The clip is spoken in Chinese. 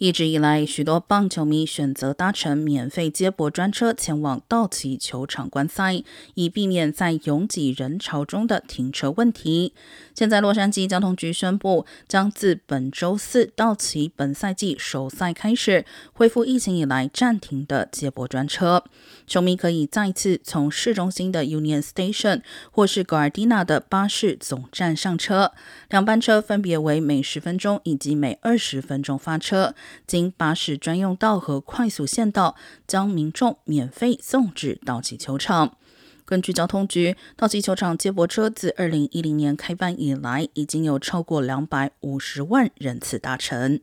一直以来，许多棒球迷选择搭乘免费接驳专车前往道奇球场观赛，以避免在拥挤人潮中的停车问题。现在，洛杉矶交通局宣布，将自本周四道奇本赛季首赛开始，恢复疫情以来暂停的接驳专车。球迷可以再次从市中心的 Union Station 或是 Gardena 的巴士总站上车，两班车分别为每十分钟以及每二十分钟发车。经巴士专用道和快速线道将民众免费送至道奇球场。根据交通局，道奇球场接驳车自二零一零年开办以来，已经有超过两百五十万人次搭乘。